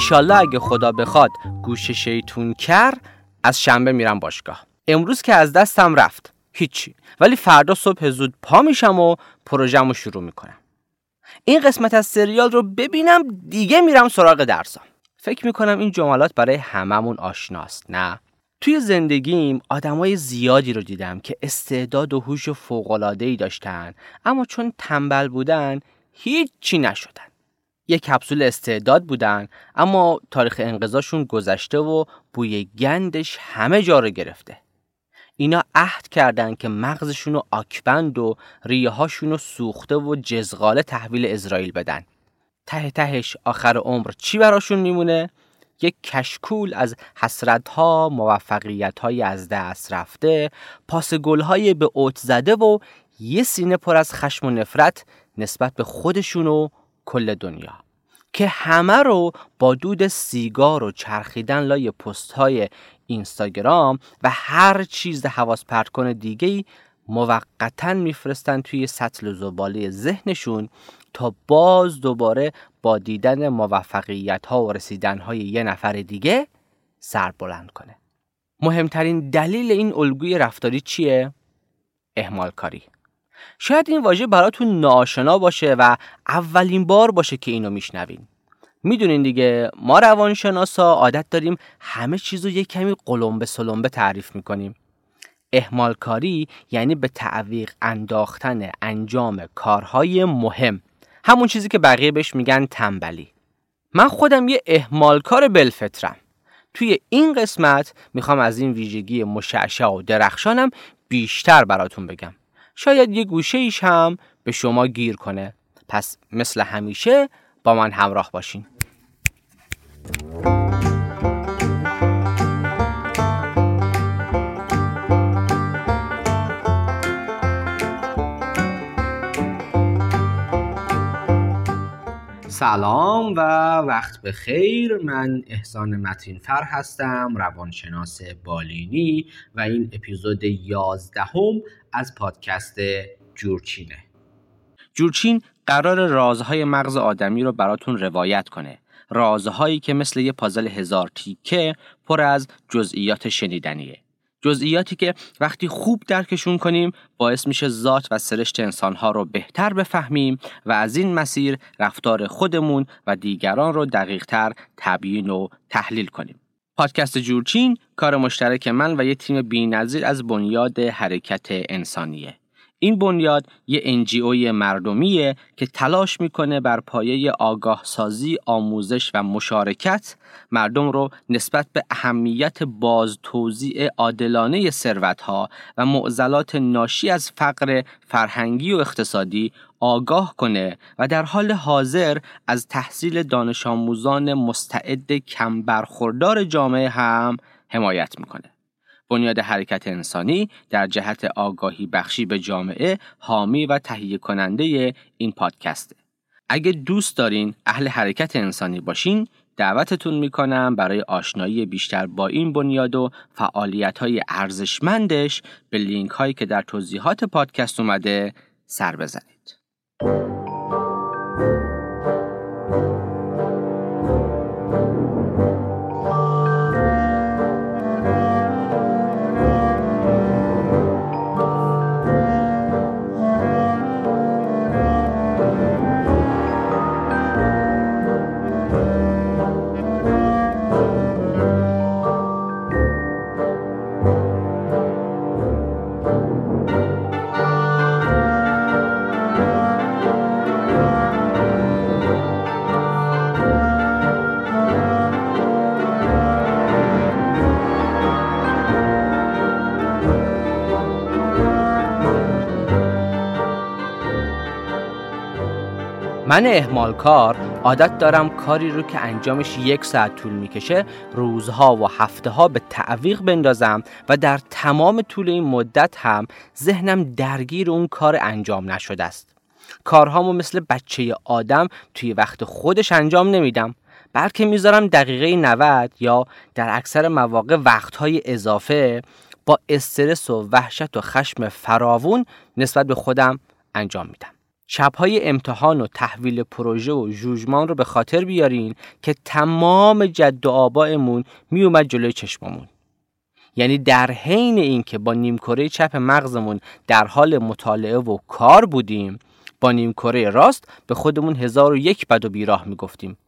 ایشالله اگه خدا بخواد گوش شیطون کر از شنبه میرم باشگاه. امروز که از دستم رفت. هیچی. ولی فردا صبح زود پا میشم و پروژم رو شروع می‌کنم. این قسمت از سریال رو ببینم دیگه میرم سراغ درسام فکر می‌کنم این جملات برای هممون آشناست نه؟ توی زندگیم آدمای زیادی رو دیدم که استعداد و هوش ای داشتن اما چون تنبل بودن هیچی نشدن. یه کپسول استعداد بودن اما تاریخ انقضاشون گذشته و بوی گندش همه جا رو گرفته. اینا عهد کردن که مغزشون رو آکبند و ریه هاشون رو سوخته و جزغاله تحویل اسرائیل بدن. ته تهش آخر عمر چی براشون میمونه؟ یک کشکول از حسرت ها موفقیت های از دست رفته پاس گل های به اوت زده و یه سینه پر از خشم و نفرت نسبت به خودشون و کل دنیا. که همه رو با دود سیگار و چرخیدن لای پست های اینستاگرام و هر چیز حواس پرت کنه دیگه موقتا میفرستن توی سطل زباله ذهنشون تا باز دوباره با دیدن موفقیت ها و رسیدن های یه نفر دیگه سر بلند کنه مهمترین دلیل این الگوی رفتاری چیه؟ اهمال کاری شاید این واژه براتون ناشنا باشه و اولین بار باشه که اینو میشنوین. می‌دونین دیگه ما روانشناسا عادت داریم همه چیز رو یه کمی قلمبه سلمبه تعریف می‌کنیم. اهمال کاری یعنی به تعویق انداختن انجام کارهای مهم. همون چیزی که بقیه بهش میگن تنبلی. من خودم یه اهمالکار بلفطرم. توی این قسمت می‌خوام از این ویژگی مشعشع و درخشانم بیشتر براتون بگم. شاید یه گوشه ایش هم به شما گیر کنه. پس مثل همیشه با من همراه باشین. سلام و وقت به خیر. من احسان متینفر هستم روانشناس بالینی و این اپیزود یازدهم از پادکست جورچینه. جورچین قرار رازهای مغز آدمی رو براتون روایت کنه. رازهایی که مثل یه پازل هزار تیکه پر از جزئیات شنیدنیه. جزئیاتی که وقتی خوب درکشون کنیم باعث میشه ذات و سرشت انسانها رو بهتر بفهمیم و از این مسیر رفتار خودمون و دیگران رو دقیقتر تبیین و تحلیل کنیم. پادکست جورچین کار مشترک من و یه تیم بینظیر از بنیاد حرکت انسانیه. این بنیاد یه انجیوی مردمیه که تلاش می‌کنه بر پایه آگاه سازی، آموزش و مشارکت مردم رو نسبت به اهمیت باز توزیع عادلانه ثروتها و معضلات ناشی از فقر فرهنگی و اقتصادی آگاه کنه و در حال حاضر از تحصیل دانش آموزان مستعد کم برخوردار جامعه هم حمایت می‌کنه. بنیاد حرکت انسانی در جهت آگاهی بخشی به جامعه حامی و تهیه کننده این پادکسته. اگه دوست دارین اهل حرکت انسانی باشین دعوتتون می‌کنم برای آشنایی بیشتر با این بنیاد و فعالیت های ارزشمندش به لینک هایی که در توضیحات پادکست اومده سر بزنید. من احمال کار عادت دارم کاری رو که انجامش یک ساعت طول می‌کشه روزها و هفته ها به تعویق بندازم و در تمام طول این مدت هم ذهنم درگیر اون کار انجام نشده است. کارهامو مثل بچه آدم توی وقت خودش انجام نمیدم. بلکه می‌ذارم دقیقه 90 یا در اکثر مواقع وقتهای اضافه با استرس و وحشت و خشم فراوون نسبت به خودم انجام میدم. شبهای امتحان و تحویل پروژه و جوجمان رو به خاطر بیارین که تمام جد و آبایمون میومد جلوی چشممون. یعنی در حین اینکه با نیمکره چپ مغزمون در حال مطالعه و کار بودیم با نیمکره راست به خودمون هزار و یک بد و بیراه می‌گفتیم.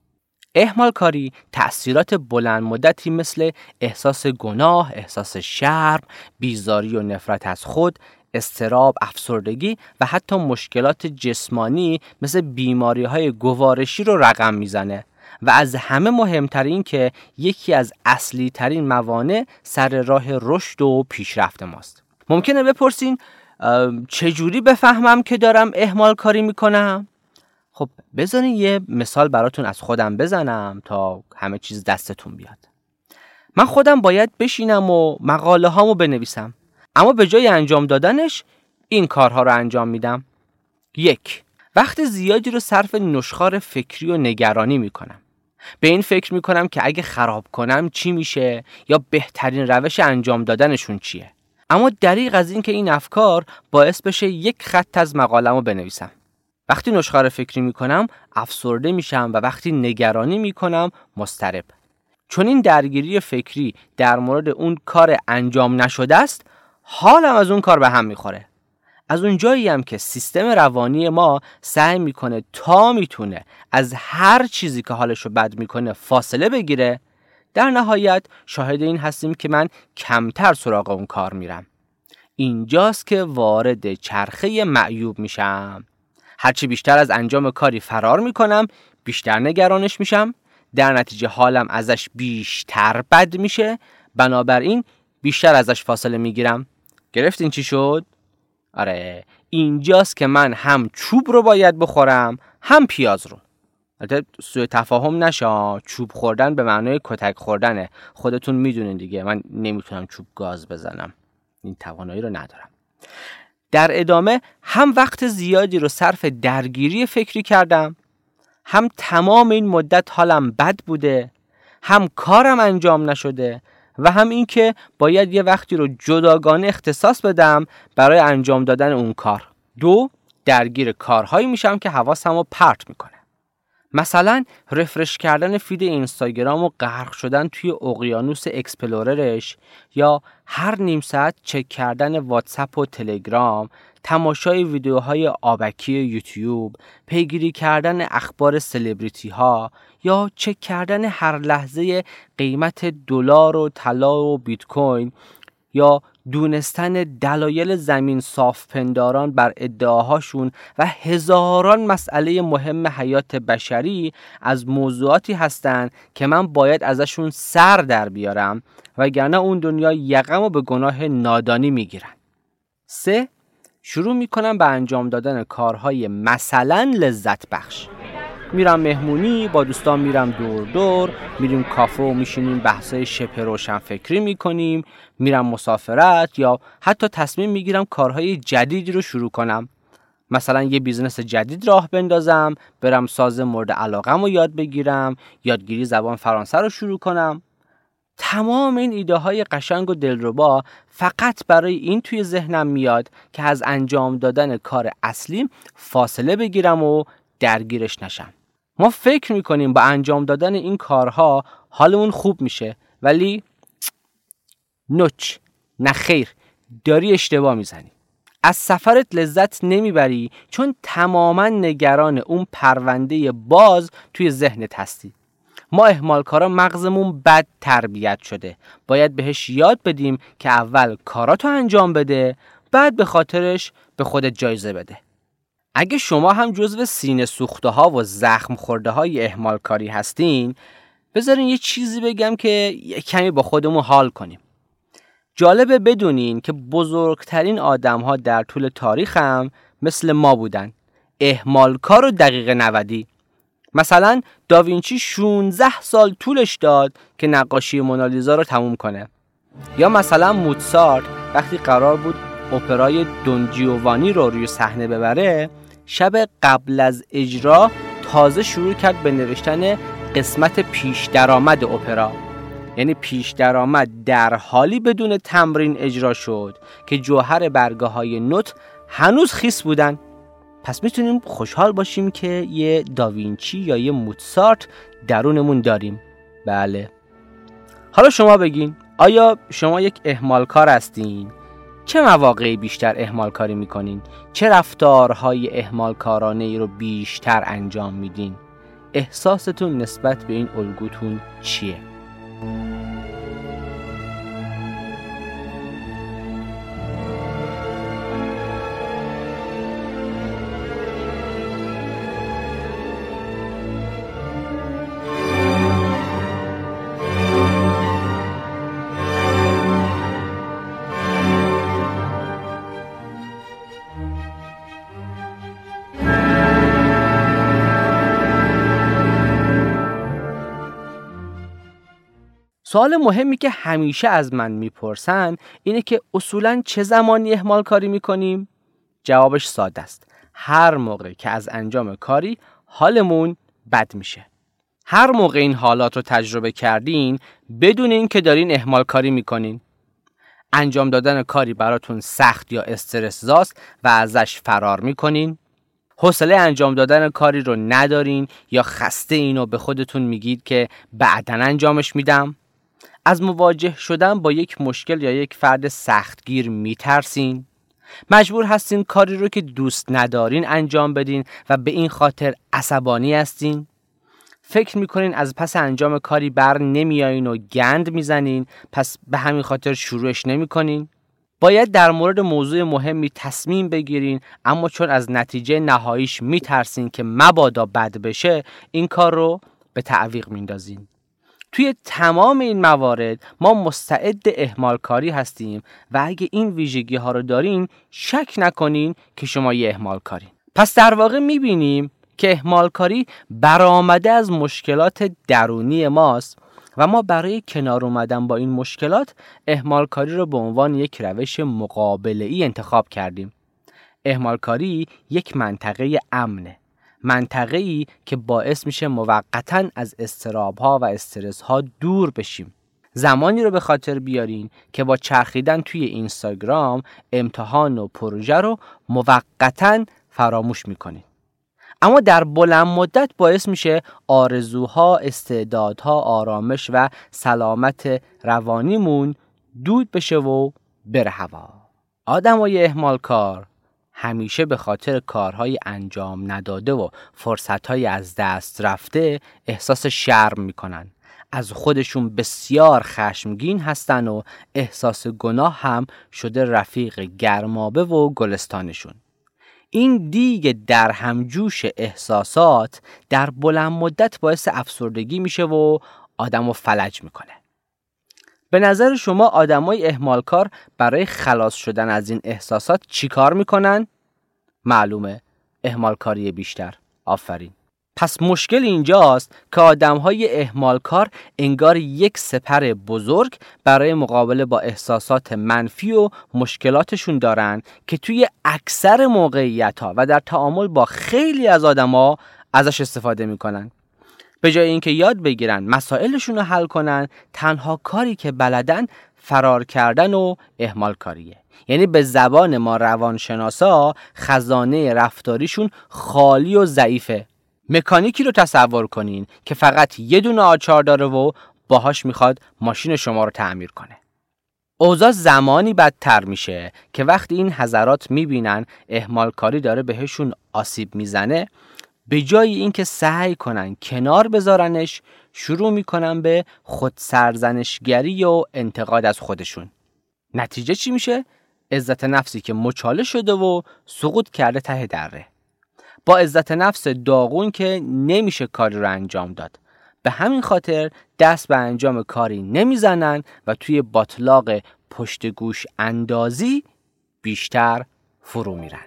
احمال کاری تأثیرات بلند مدتی مثل احساس گناه، احساس شرم، بیزاری و نفرت از خود، استراب، افسردگی و حتی مشکلات جسمانی مثل بیماری های گوارشی رو رقم می‌زنه. و از همه مهمتر این که یکی از اصلی ترین موانع سر راه رشد و پیشرفت ماست. ممکنه بپرسین چجوری بفهمم که دارم احمال کاری می‌کنم؟ خب بذارین یه مثال براتون از خودم بزنم تا همه چیز دستتون بیاد. من خودم باید بشینم و مقاله هامو بنویسم. اما به جای انجام دادنش این کارها رو انجام میدم. یک وقت زیادی رو صرف نشخار فکری و نگرانی می‌کنم. به این فکر می‌کنم که اگه خراب کنم چی میشه یا بهترین روش انجام دادنشون چیه. اما دریغ از اینکه این افکار باعث بشه یک خط از مقالم رو بنویسم. وقتی نشخار فکری می‌کنم افسرده میشم و وقتی نگرانی می‌کنم مسترب چون این درگیری فکری در مورد اون کار انجام نشده است حالم از اون کار به هم می‌خوره. از اون جایی هم که سیستم روانی ما سعی می‌کنه تا می‌تونه از هر چیزی که حالشو بد می‌کنه فاصله بگیره در نهایت شاهد این هستیم که من کمتر سراغ اون کار میرم. اینجاست که وارد چرخه معیوب میشم. هرچی بیشتر از انجام کاری فرار می‌کنم بیشتر نگرانش میشم. در نتیجه حالم ازش بیشتر بد میشه. بنابراین بیشتر ازش فاصله می‌گیرم. گرفتین چی شد؟ آره اینجاست که من هم چوب رو باید بخورم هم پیاز رو. البته سوء تفاهم نشه چوب خوردن به معنای کتک خوردنه. خودتون می‌دونین دیگه من نمی‌تونم چوب گاز بزنم. این توانایی رو ندارم. در ادامه هم وقت زیادی رو صرف درگیری فکری کردم هم تمام این مدت حالم بد بوده هم کارم انجام نشده و هم اینکه باید یه وقتی رو جداگانه اختصاص بدم برای انجام دادن اون کار. دو درگیر کارهایی میشم که حواسم رو پرت می‌کنه. مثلا refresh کردن feed اینستاگرام و غرق شدن توی اقیانوس explore رش یا هر نیم ساعت چک کردن واتساپ و تلگرام تماشای ویدیوهای آبکی یوتیوب پیگیری کردن اخبار سلبریتی ها یا چک کردن هر لحظه قیمت دلار و طلا و بیت کوین یا دونستن دلایل زمین صاف پنداران بر ادعاهاشون و هزاران مسئله مهم حیات بشری از موضوعاتی هستند که من باید ازشون سر در بیارم وگرنه اون دنیا یقم و به گناه نادانی می‌گیرن. سه شروع می‌کنم به انجام دادن کارهای مثلا لذت بخش. میرم مهمونی با دوستان میرم دور دور میریم کافه و میشینیم بحثای شبه روشن فکری می‌کنیم میرم مسافرت یا حتی تصمیم می‌گیرم کارهای جدیدی رو شروع کنم. مثلا یه business جدید راه بندازم برم ساز مورد علاقم رو یاد بگیرم یادگیری زبان فرانسه رو شروع کنم. تمام این ایده های قشنگ و دلربا فقط برای این توی ذهنم میاد که از انجام دادن کار اصلیم فاصله بگیرم و درگیرش نشم. ما فکر می‌کنیم با انجام دادن این کارها حالمون خوب میشه ولی نوچ نه خیر داری اشتباه می‌زنی. از سفرت لذت نمی‌بری چون تماما نگران اون پرونده باز توی ذهنت هستی. ما اهمالکارا مغزمون بد تربیت شده. باید بهش یاد بدیم که اول کاراتو انجام بده بعد به خاطرش به خودت جایزه بده. اگه شما هم جزو سینه سوخته ها و زخم خورده های احمال کاری هستین بذارین یه چیزی بگم که یه کمی با خودمون حال کنیم. جالبه بدونین که بزرگترین آدم ها در طول تاریخ هم مثل ما بودن. احمالکار و دقیق نودی مثلا داوینچی 16 سال طولش داد که نقاشی مونالیزا رو تموم کنه. یا مثلا موتسارت وقتی قرار بود اپرای دونجیووانی رو روی صحنه ببره شب قبل از اجرا تازه شروع کرد به نوشتن قسمت پیش درآمد اپرا. یعنی پیش درآمد در حالی بدون تمرین اجرا شد که جوهر برگه های نوت هنوز خیس بودن. پس می‌تونیم خوشحال باشیم که یه داوینچی یا یه موتسارت درونمون داریم. بله. حالا شما بگین آیا شما یک احمال کار هستین؟ چه مواقعی بیشتر احمال کاری می‌کنین؟ چه رفتارهای احمال کارانه ای رو بیشتر انجام میدین؟ احساستون نسبت به این الگوتون چیه؟ سوال مهمی که همیشه از من می‌پرسن اینه که اصولا چه زمانی اهمال کاری می‌کنیم؟ جوابش ساده است. هر موقع که از انجام کاری حالمون بد میشه. هر موقع این حالات رو تجربه کردین بدون که دارین اهمال کاری می‌کنین. انجام دادن کاری براتون سخت یا استرس زاست و ازش فرار می‌کنین. حوصله انجام دادن کاری رو ندارین یا خسته اینو به خودتون میگید که بعدا انجامش میدم از مواجه شدن با یک مشکل یا یک فرد سختگیر میترسین. مجبور هستین کاری رو که دوست ندارین انجام بدین و به این خاطر عصبانی هستین. فکر می‌کنین از پس انجام کاری بر نمیایین و گند می‌زنین پس به همین خاطر شروعش نمی‌کنین. باید در مورد موضوع مهمی تصمیم بگیرین اما چون از نتیجه نهاییش میترسین که مبادا بد بشه این کار رو به تعویق میندازین. توی تمام این موارد ما مستعد احمال کاری هستیم و اگه این ویژگی ها رو دارین شک نکنین که شما یه احمال کارین پس در واقع می‌بینیم که احمال کاری برآمده از مشکلات درونی ماست و ما برای کنار اومدن با این مشکلات احمال کاری رو به عنوان یک روش مقابله ای انتخاب کردیم. احمال کاری یک منطقه امنه. منطقه ای که باعث میشه موقتا از استراب ها و استرس ها دور بشیم. زمانی رو به خاطر بیارین که با چرخیدن توی اینستاگرام امتحان و پروژه رو موقتا فراموش می‌کنین. اما در بلند مدت باعث میشه آرزوها، استعدادها، آرامش و سلامت روانیمون دود بشه و بره هوا. آدمای اهمال کار همیشه به خاطر کارهای انجام نداده و فرصتهای از دست رفته احساس شرم می‌کنن. از خودشون بسیار خشمگین هستن و احساس گناه هم شده رفیق گرمابه و گلستانشون. این دیگ در همجوش احساسات در بلند مدت باعث افسردگی میشه و آدم و فلج می‌کنه. به نظر شما آدمای اهمالکار برای خلاص شدن از این احساسات چیکار می‌کنن؟ معلومه. اهمالکاری بیشتر. آفرین. پس مشکل اینجاست که آدم های اهمالکار انگار یک سپر بزرگ برای مقابله با احساسات منفی و مشکلاتشون دارن که توی اکثر موقعیت ها و در تعامل با خیلی از آدما ازش استفاده می‌کنن. به جای اینکه یاد بگیرن مسائلشون رو حل کنن تنها کاری که بلدن فرار کردن و اهمال کاریه یعنی به زبان ما روانشناسا خزانه رفتاریشون خالی و ضعیفه. مکانیکی رو تصور کنین که فقط یه دونه آچار داره و باهاش می‌خواد ماشین شما رو تعمیر کنه. اوضاع زمانی بدتر میشه که وقتی این حضرات می‌بینن اهمال کاری داره بهشون آسیب می‌زنه به جای اینکه سعی کنن کنار بذارنش شروع می‌کنن به خود سرزنشگری و انتقاد از خودشون. نتیجه چی میشه؟ عزت نفسی که مچاله شده و سقوط کرده ته دره. با عزت نفس داغون که نمیشه کاری رو انجام داد. به همین خاطر دست به انجام کاری نمی‌زنن و توی باطلاق پشت گوش اندازی بیشتر فرو میرن.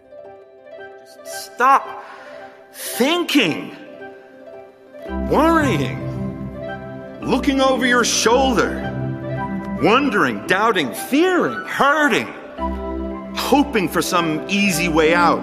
Stop! Thinking, worrying, looking over your shoulder, wondering, doubting, fearing, hurting, hoping for some easy way out,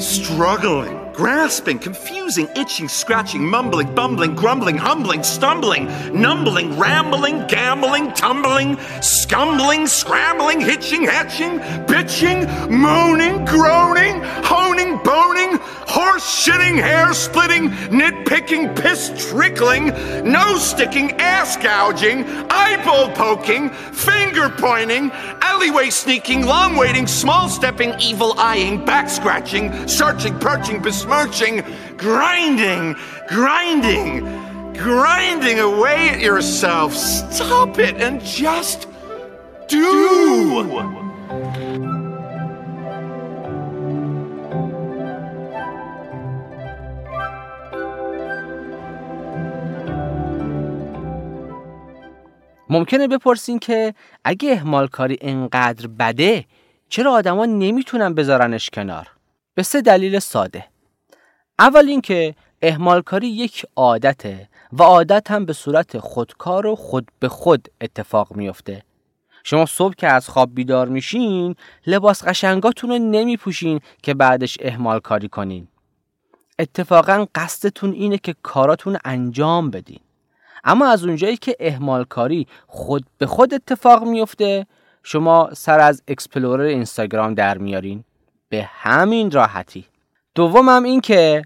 struggling, grasping, confusing, itching, scratching, mumbling, bumbling, grumbling, humbling, stumbling, numbling, rambling, gambling, tumbling, scumbling, scrambling, hitching, hatching, bitching, moaning, groaning, honing, boning horse shitting, hair splitting, nitpicking, piss trickling, nose sticking, ass gouging, eyeball poking, finger pointing, alleyway sneaking, long waiting, small stepping, evil eyeing, back scratching, searching, perching, besmirching, grinding, grinding, grinding away at yourself. Stop it and just do. ممکنه بپرسین که اگه اهمال کاری انقدر بده چرا آدما نمی‌تونن بذارنش کنار؟ به سه دلیل ساده. اول اینکه اهمال کاری یک عادته و عادت هم به صورت خودکار و خود به خود اتفاق میفته. شما صبح که از خواب بیدار میشین لباس قشنگاتون رو نمیپوشین که بعدش اهمال کاری کنین. اتفاقا قصدتون اینه که کاراتون انجام بدین. اما از اونجایی که اهمال کاری خود به خود اتفاق میفته شما سر از اکسپلورر اینستاگرام در میارین به همین راحتی دوم هم این که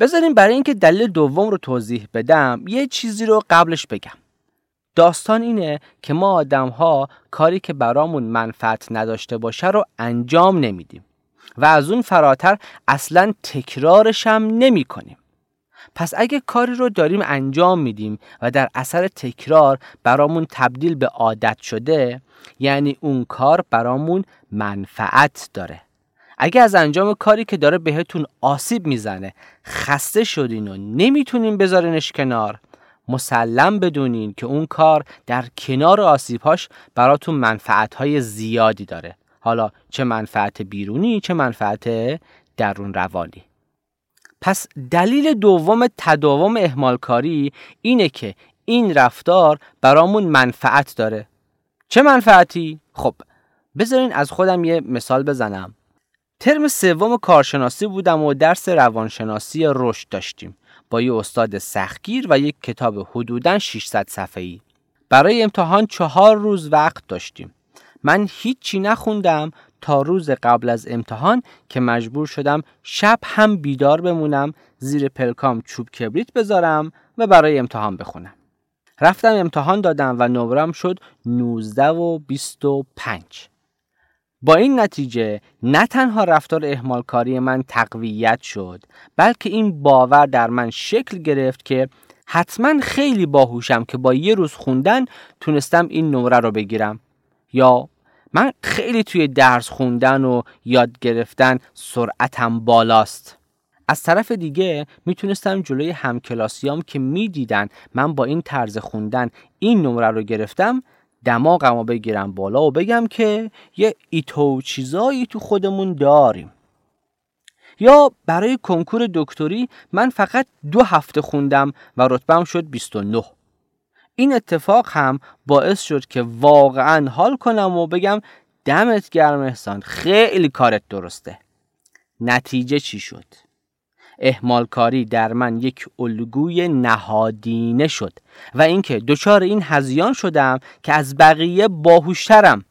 بذارین برای اینکه دلیل دوم رو توضیح بدم یه چیزی رو قبلش بگم داستان اینه که ما آدم ها کاری که برامون منفعت نداشته باشه رو انجام نمیدیم و از اون فراتر اصلا تکرارش هم نمی کنیم. پس اگه کاری رو داریم انجام میدیم و در اثر تکرار برامون تبدیل به عادت شده یعنی اون کار برامون منفعت داره اگه از انجام کاری که داره بهتون آسیب می‌زنه خسته شدین و نمی‌تونین بذارینش کنار مسلم بدونین که اون کار در کنار آسیبهاش براتون منفعتهای زیادی داره. حالا چه منفعت بیرونی چه منفعت درون روانی. پس دلیل دوم تداوم اهمالکاری اینه که این رفتار برامون منفعت داره. چه منفعتی؟ خب بذارین از خودم یه مثال بزنم. ترم سوم کارشناسی بودم و درس روانشناسی رشد داشتیم. با یه استاد سختگیر و یک کتاب حدوداً 600 صفحه‌ای. برای امتحان چهار روز وقت داشتیم. من هیچی نخوندم تا روز قبل از امتحان که مجبور شدم شب هم بیدار بمونم زیر پلکام چوب کبریت بذارم و برای امتحان بخونم. رفتم امتحان دادم و نمرم شد 19 و 25 با این نتیجه نه تنها رفتار احمال کاری من تقویت شد بلکه این باور در من شکل گرفت که حتما خیلی باهوشم که با یه روز خوندن تونستم این نمره رو بگیرم. یا من خیلی توی درس خوندن و یاد گرفتن سرعتم بالاست. از طرف دیگه می‌تونستم جلوی همکلاسیام که می‌دیدن من با این طرز خوندن این نمره رو گرفتم دماغم رو بگیرم بالا و بگم که یه ایتو چیزایی تو خودمون داریم. یا برای کنکور دکتری من فقط دو هفته خوندم و رتبم شد 29 این اتفاق هم باعث شد که واقعا حال کنم و بگم دمت گرم احسان خیلی کارت درسته. نتیجه چی شد؟ احمال کاری در من یک الگوی نهادینه شد و اینکه دچار این هزیان شدم که از بقیه باهوشترم.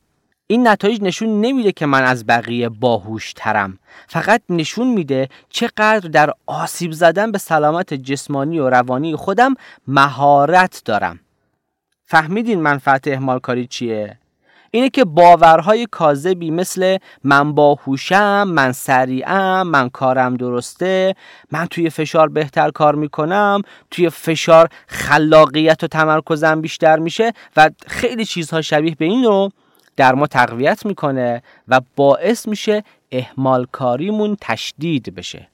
این نتایج نشون نمیده که من از بقیه باهوشترم. فقط نشون میده چقدر در آسیب زدن به سلامت جسمانی و روانی خودم مهارت دارم. فهمیدین منفعت اهمال کاری چیه؟ اینه که باورهای کاذبی مثل من باهوشم، من سریعم، من کارم درسته، من توی فشار بهتر کار می‌کنم، توی فشار خلاقیت و تمرکزم بیشتر میشه و خیلی چیزها شبیه به این رو در ما تقویت می‌کنه و باعث میشه اهمال کاریمون تشدید بشه.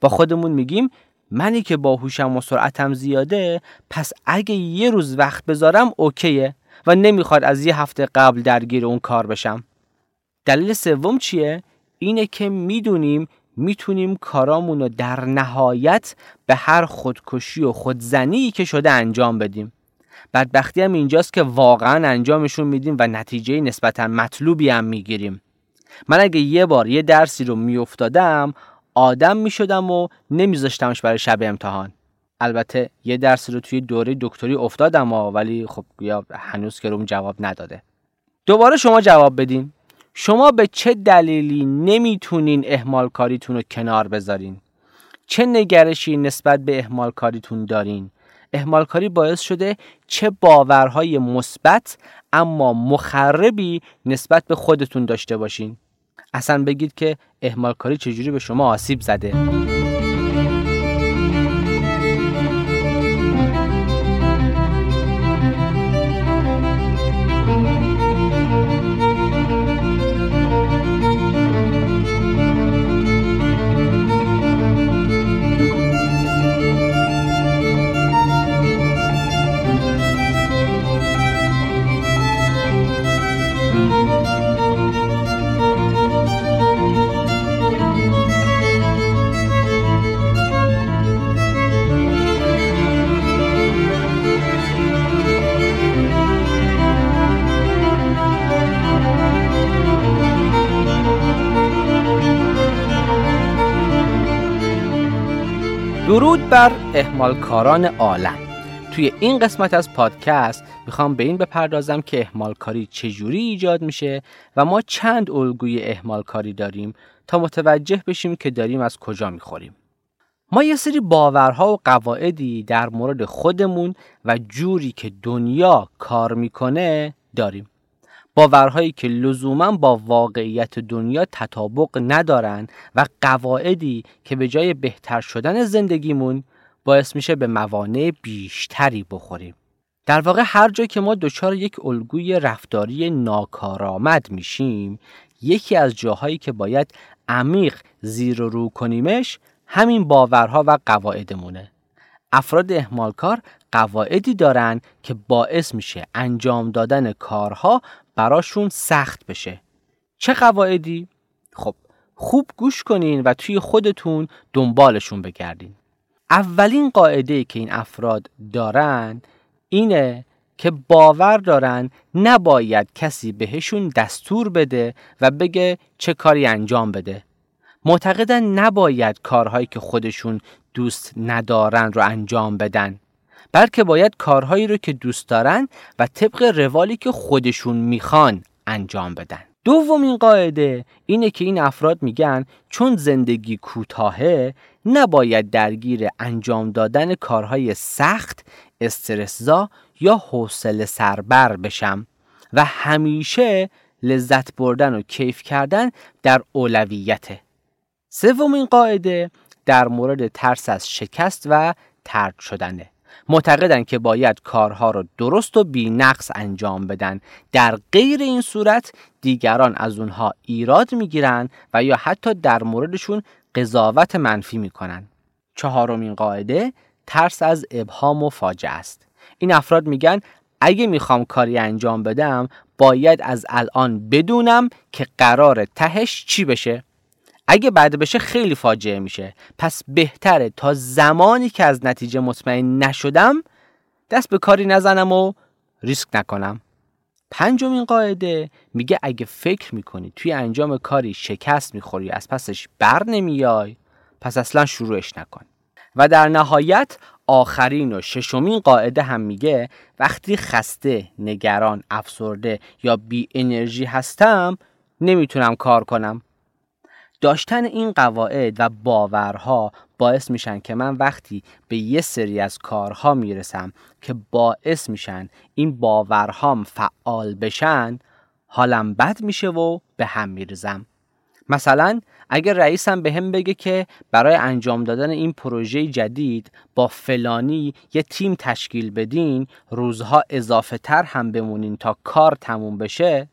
با خودمون میگیم منی که باهوشم و سرعتم زیاده پس اگه یه روز وقت بذارم اوکیه و نمی‌خواد از یه هفته قبل درگیر اون کار بشم. دلیل سوم چیه؟ اینه که می‌دونیم می‌تونیم کارامون رو در نهایت به هر خودکشی و خودزنی که شده انجام بدیم. بدبختی هم اینجاست که واقعا انجامشون میدیم و نتیجه نسبتا مطلوبی هم می‌گیریم. من اگه یه بار یه درسی رو میافتادم آدم می شدم و نمیذاشتمش برای شب امتحان. البته یه درس رو توی دوره دکتری افتادم ولی خب یا هنوز که روم جواب نداده. دوباره شما جواب بدین. شما به چه دلیلی نمی‌تونین احمال کاریتون رو کنار بذارین؟ چه نگرشی نسبت به احمال کاریتون دارین؟ احمال کاری باعث شده چه باورهای مثبت اما مخربی نسبت به خودتون داشته باشین. اصلا بگید که احمال کاری چجوری به شما آسیب زده. درود بر احمالکاران عالم. توی این قسمت از پادکست می‌خوام به این بپردازم که احمالکاری چجوری ایجاد میشه و ما چند الگوی احمالکاری داریم تا متوجه بشیم که داریم از کجا می‌خوریم. ما یه سری باورها و قواعدی در مورد خودمون و جوری که دنیا کار می‌کنه داریم. باورهایی که لزوما با واقعیت دنیا تطابق ندارن و قواعدی که به جای بهتر شدن زندگیمون باعث میشه به موانع بیشتری بخوریم. در واقع هر جا که ما دچار یک الگوی رفتاری ناکارآمد میشیم یکی از جاهایی که باید عمیق زیر و رو کنیمش همین باورها و قواعدمونه افراد احمالکار قواعدی دارن که باعث میشه انجام دادن کارها براشون سخت بشه. چه قواعدی؟ خب خوب گوش کنین و توی خودتون دنبالشون بگردین. اولین قاعده که این افراد دارن اینه که باور دارن نباید کسی بهشون دستور بده و بگه چه کاری انجام بده. معتقدن نباید کارهایی که خودشون دوست ندارن رو انجام بدن. بلکه باید کارهایی رو که دوست دارن و طبق روالی که خودشون می‌خوان انجام بدن دومین قاعده اینه که این افراد میگن چون زندگی کوتاهه نباید درگیر انجام دادن کارهای سخت، استرسزا یا حوصله سربر بشم و همیشه لذت بردن و کیف کردن در اولویته. سومین قاعده در مورد ترس از شکست و ترد شدنه. معتقدند که باید کارها را درست و بی نقص انجام بدن. در غیر این صورت دیگران از اونها ایراد می‌گیرن و یا حتی در موردشون قضاوت منفی می‌کنن. چهارمین قاعده ترس از ابهام و فاجعه است. این افراد میگن اگه می‌خوام کاری انجام بدم باید از الان بدونم که قرار تهش چی بشه. اگه بد بشه خیلی فاجعه میشه. پس بهتره تا زمانی که از نتیجه مطمئن نشدم دست به کاری نزنم و ریسک نکنم. پنجمین قاعده میگه اگه فکر می‌کنی توی انجام کاری شکست می‌خوری از پسش بر نمیای پس اصلا شروعش نکن. و در نهایت آخرین و ششمین قاعده هم میگه وقتی خسته، نگران، افسرده یا بی انرژی هستم نمی‌تونم کار کنم. داشتن این قواعد و باورها باعث میشن که من وقتی به یه سری از کارها می‌رسم که باعث میشن این باورهام فعال بشن حالم بد میشه و به هم میرزم مثلا اگر رئیسم به هم بگه که برای انجام دادن این پروژه جدید با فلانی یه تیم تشکیل بدین روزها اضافه تر هم بمونین تا کار تموم بشه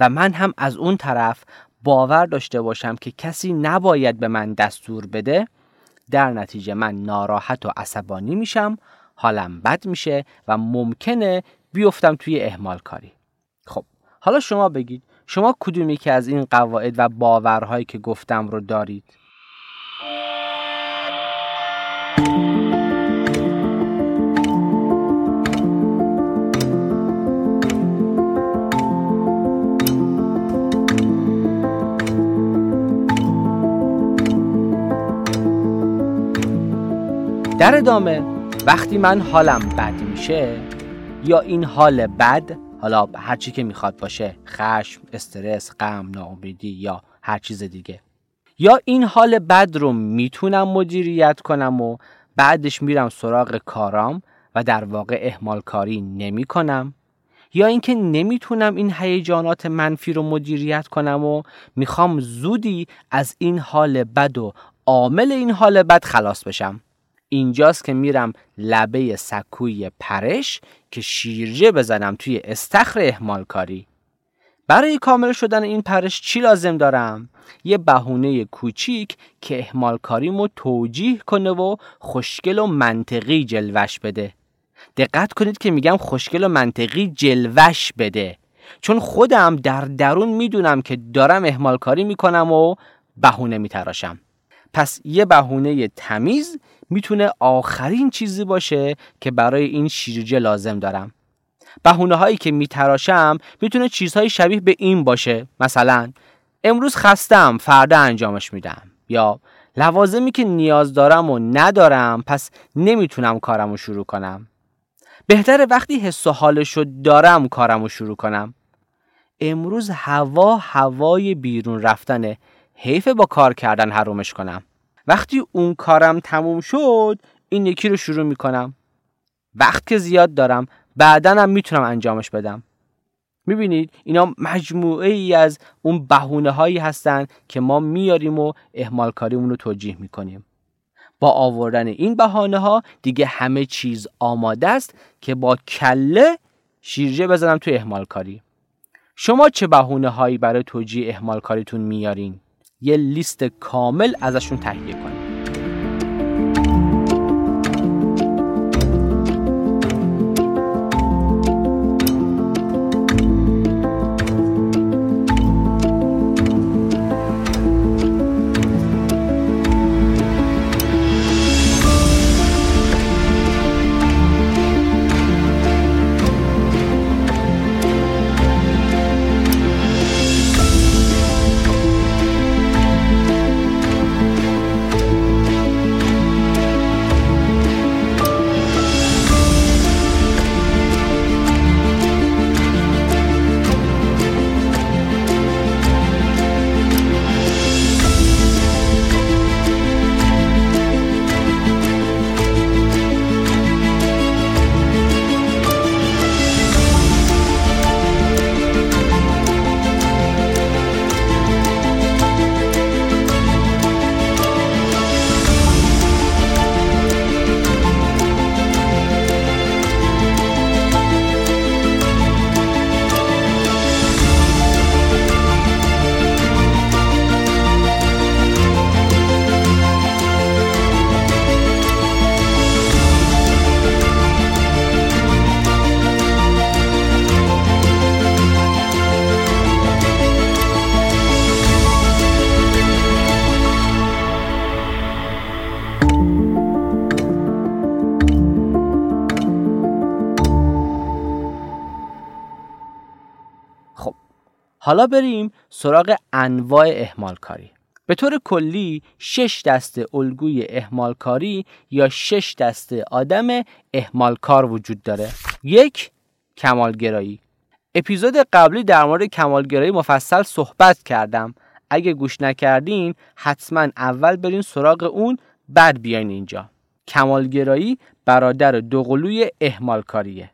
و من هم از اون طرف باور داشته باشم که کسی نباید به من دستور بده در نتیجه من ناراحت و عصبانی میشم حالم بد میشه و ممکنه بیفتم توی اهمال کاری. خب حالا شما بگید شما کدومی که از این قواعد و باورهایی که گفتم رو دارید؟ در ادامه وقتی من حالم بد میشه یا این حال بد حالا هر چی که می‌خواد باشه خشم استرس غم ناامیدی یا هر چیز دیگه. یا این حال بد رو می‌تونم مدیریت کنم و بعدش میرم سراغ کارام و در واقع اهمال کاری نمی کنم؟ یا اینکه نمی‌تونم این هیجانات منفی رو مدیریت کنم و می‌خوام زودی از این حال بد و عامل این حال بد خلاص بشم؟ اینجاست که میرم لبه سکوی پرش که شیرجه بزنم توی استخر اهمال کاری برای کامل شدن این پرش چی لازم دارم؟ یه بهونه کوچیک که اهمال کاریمو توجیه کنه و خوشگل و منطقی جلوش بده. دقت کنید که میگم خوشگل و منطقی جلوش بده. چون خودم در درون می‌دونم که دارم اهمال کاری می‌کنم و بهونه میتراشم. پس یه بهونه تمیز می‌تونه آخرین چیزی باشه که برای این شیرجه لازم دارم. بهونه هایی که میتراشم می‌تونه چیزهای شبیه به این باشه. مثلا امروز خستم فردا انجامش میدم. یا لوازمی که نیاز دارم و ندارم پس نمی‌تونم کارم رو شروع کنم. بهتره وقتی حس و حالشو دارم کارم رو شروع کنم. امروز هوا هوای بیرون رفتنه. حیف با کار کردن حرومش کنم. وقتی اون کارم تموم شد این یکی رو شروع می‌کنم. وقت که زیاد دارم بعدا هم می‌تونم انجامش بدم. می‌بینید اینا مجموعه ای از اون بهونه هایی هستن که ما میاریم و اهمال کاریمون رو توجیه می‌کنیم. با آوردن این بهانه ها دیگه همه چیز آماده است که با کله شیرجه بزنم تو اهمال کاری شما چه بهونه هایی برای توجیه اهمال کاریتون میارین؟ یه لیست کامل ازشون تهیه کنید حالا بریم سراغ انواع اهمال کاری به طور کلی شش دسته الگوی اهمال کاری یا شش دسته آدم اهمال کار وجود داره. یک کمالگرایی. اپیزود قبلی در مورد کمالگرایی مفصل صحبت کردم. اگه گوش نکردین حتما اول برین سراغ اون بعد بیاین اینجا. کمالگرایی برادر دوقلوی اهمال کاریه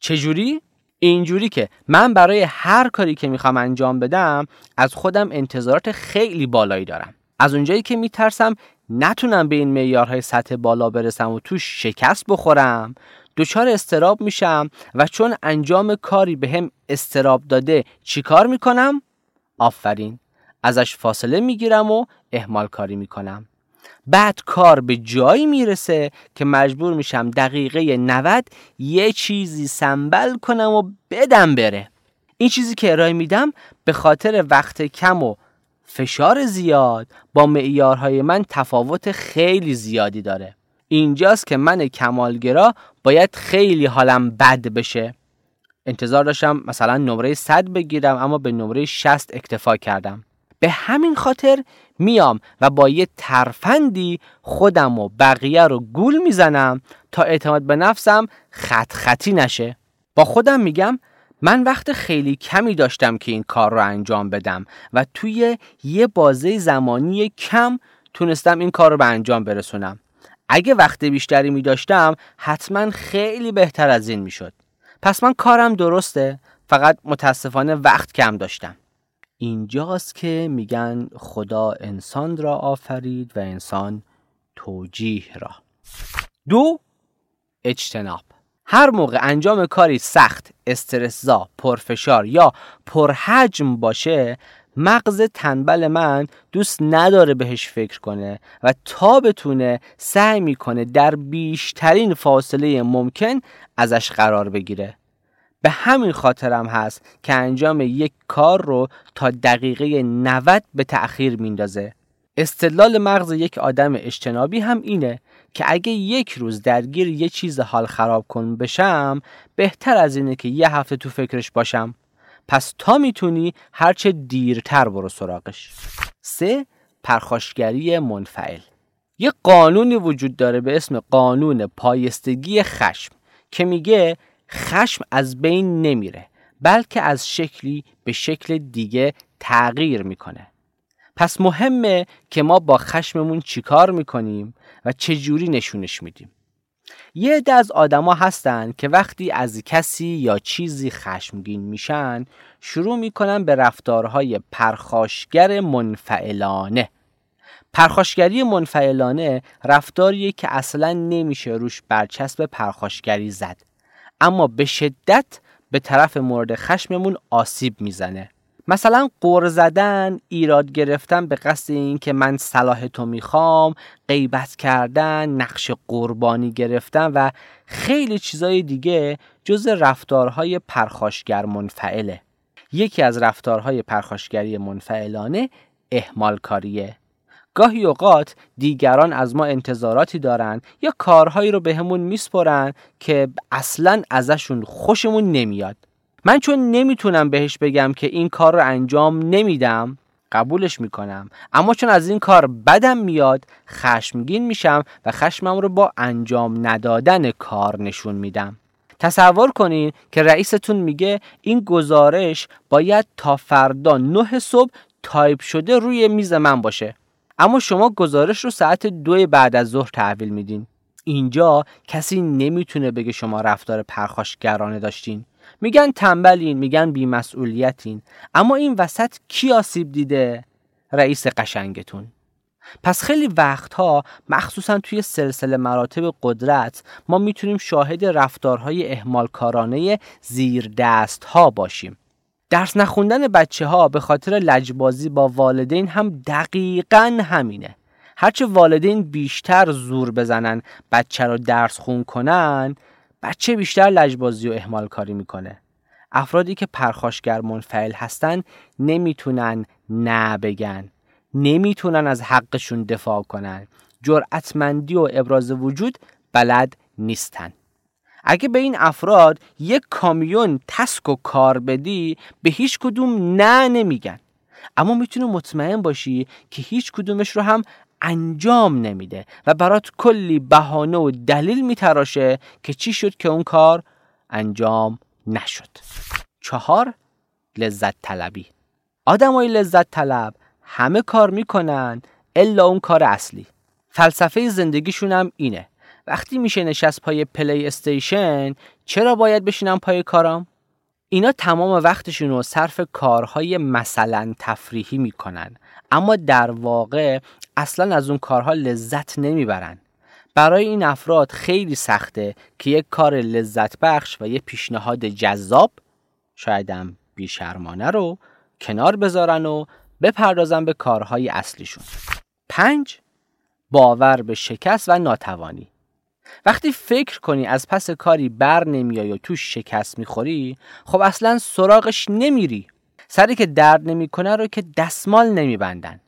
چجوری؟ اینجوری که من برای هر کاری که می‌خوام انجام بدم از خودم انتظارات خیلی بالایی دارم. از اونجایی که میترسم نتونم به این معیارهای سطح بالا برسم و توش شکست بخورم دچار استراب میشم و چون انجام کاری به هم استراب داده چیکار می‌کنم؟ آفرین. ازش فاصله می‌گیرم و اهمال کاری می‌کنم. بعد کار به جایی می‌رسه که مجبور میشم دقیقه 90 یه چیزی سنبل کنم و بدم بره. این چیزی که ارائه میدم به خاطر وقت کم و فشار زیاد با معیارهای من تفاوت خیلی زیادی داره. اینجاست که من کمالگرا باید خیلی حالم بد بشه. انتظار داشتم مثلا نمره 100 بگیرم اما به نمره 60 اکتفا کردم. به همین خاطر میام و با یه ترفندی خودم و بقیه رو گول می‌زنم تا اعتماد به نفسم خط خطی نشه. با خودم میگم من وقت خیلی کمی داشتم که این کار رو انجام بدم و توی یه بازه زمانی کم تونستم این کار رو به انجام برسونم. اگه وقت بیشتری می داشتم حتما خیلی بهتر از این می شد پس من کارم درسته فقط متاسفانه وقت کم داشتم. اینجاست که میگن خدا انسان را آفرید و انسان توجیه را. دو اجتناب. هر موقع انجام کاری سخت، استرسزا، پرفشار یا پرحجم باشه مغز تنبل من دوست نداره بهش فکر کنه و تا بتونه سعی می‌کنه در بیشترین فاصله ممکن ازش قرار بگیره. به همین خاطرم هست که انجام یک کار رو تا دقیقه 90 به تأخیر میندازه استدلال مغز یک آدم اجتنابی هم اینه که اگه یک روز درگیر یه چیز حال خراب کن بشم بهتر از اینه که یه هفته تو فکرش باشم. پس تا می‌تونی هرچه دیرتر برو سراغش. سه پرخاشگری منفعل. یه قانونی وجود داره به اسم قانون پایستگی خشم که میگه خشم از بین نمیره بلکه از شکلی به شکل دیگه تغییر می‌کنه. پس مهمه که ما با خشممون چیکار می‌کنیم و چجوری نشونش میدیم. یه عده از آدما هستن که وقتی از کسی یا چیزی خشمگین میشن شروع می‌کنن به رفتارهای پرخاشگر منفعلانه. پرخاشگری منفعلانه رفتاریه که اصلا نمیشه روش برچسب پرخاشگری زد. اما به شدت به طرف مورد خشممون آسیب می‌زنه. مثلا قور زدن ایراد گرفتن به قصد این که من صلاح تو می‌خوام غیبت کردن نقش قربانی گرفتن و خیلی چیزای دیگه جز رفتارهای پرخاشگر منفعله. یکی از رفتارهای پرخاشگری منفعلانه احمال کاریه گاهی اوقات دیگران از ما انتظاراتی دارن یا کارهایی رو بهمون میسپرن که اصلا ازشون خوشمون نمیاد. من چون نمی‌تونم بهش بگم که این کار رو انجام نمیدم قبولش می‌کنم. اما چون از این کار بدم میاد خشمگین میشم و خشمم رو با انجام ندادن کار نشون میدم. تصور کنین که رئیستون میگه این گزارش باید تا فردا نه صبح تایپ شده روی میز من باشه. اما شما گزارش رو ساعت دو بعد از ظهر تحویل میدین. اینجا کسی نمی‌تونه بگه شما رفتار پرخاشگرانه داشتین. میگن تنبلین میگن بیمسئولیتین. اما این وسط کی آسیب دیده؟ رئیس قشنگتون. پس خیلی وقتها مخصوصا توی سلسله مراتب قدرت ما می‌تونیم شاهد رفتارهای اهمالکارانه زیر دست ها باشیم. درس نخوندن بچه ها به خاطر لجبازی با والدین هم دقیقا همینه. هرچه والدین بیشتر زور بزنن بچه رو درس خون کنن بچه بیشتر لجبازی و احمال کاری می‌کنه. افرادی که پرخاشگر منفعل هستن نمی‌تونن نه بگن. نمی‌تونن از حقشون دفاع کنن. جرأتمندی و ابراز وجود بلد نیستن. اگه به این افراد یک کامیون تسک و کار بدی به هیچ کدوم نه نمیگن. اما می‌تونه مطمئن باشی که هیچ کدومش رو هم انجام نمیده و برات کلی بهانه و دلیل میتراشه که چی شد که اون کار انجام نشد. چهار لذت طلبی. آدمای لذت طلب همه کار می‌کنن الا اون کار اصلی. فلسفه زندگیشون هم اینه. وقتی میشه نشست پای پلی استیشن چرا باید بشینم پای کارم؟ اینا تمام وقتشون رو صرف کارهای مثلا تفریحی می‌کنن. اما در واقع اصلا از اون کارها لذت نمی‌برن. برای این افراد خیلی سخته که یک کار لذت بخش و یک پیشنهاد جذاب شایدم بیشرمانه رو کنار بذارن و بپردازن به کارهای اصلیشون. پنج باور به شکست و ناتوانی. وقتی فکر کنی از پس کاری بر نمیای و توش شکست می‌خوری خب اصلا سراغش نمیری. سری که درد نمی‌کنه رو که دستمال نمیبندن.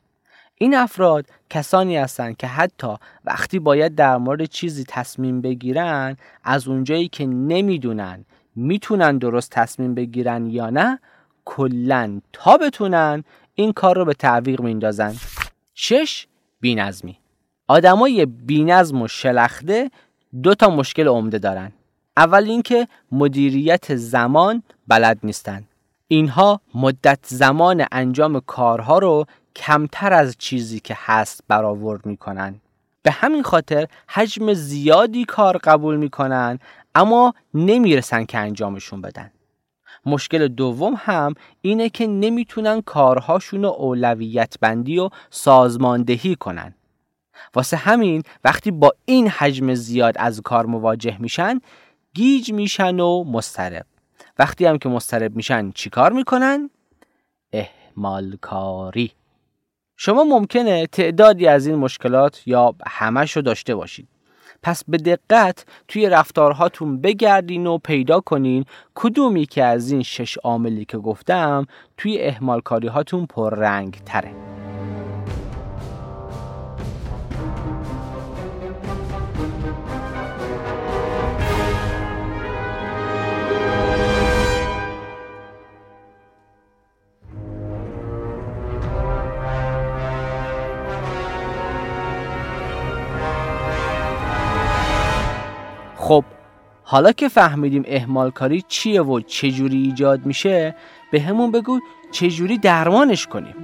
این افراد کسانی هستند که حتی وقتی باید در مورد چیزی تصمیم بگیرن از اونجایی که نمی‌دونن می‌تونن درست تصمیم بگیرن یا نه کلا تا بتونن این کار رو به تعویق میندازن شش بینظمی. آدمای بینظم و شلخته دو تا مشکل عمده دارن. اول اینکه مدیریت زمان بلد نیستن. اینها مدت زمان انجام کارها رو کمتر از چیزی که هست برآورد می‌کنن. به همین خاطر حجم زیادی کار قبول می‌کنن اما نمی‌رسن که انجامشون بدن. مشکل دوم هم اینه که نمی‌تونن کارهاشون رو اولویت بندی و سازماندهی کنن. واسه همین وقتی با این حجم زیاد از کار مواجه میشن گیج میشن و مسترب وقتی هم که مسترب میشن چیکار می‌کنن؟ اهمال کاری. شما ممکنه تعدادی از این مشکلات یا همش رو داشته باشید. پس به دقت توی رفتارهاتون بگردین و پیدا کنین کدومی که از این شش عاملی که گفتم توی اهمال کاری هاتون رنگ تره حالا که فهمیدیم اهمال کاری چیه و چجوری ایجاد میشه به همون بگو چجوری درمانش کنیم.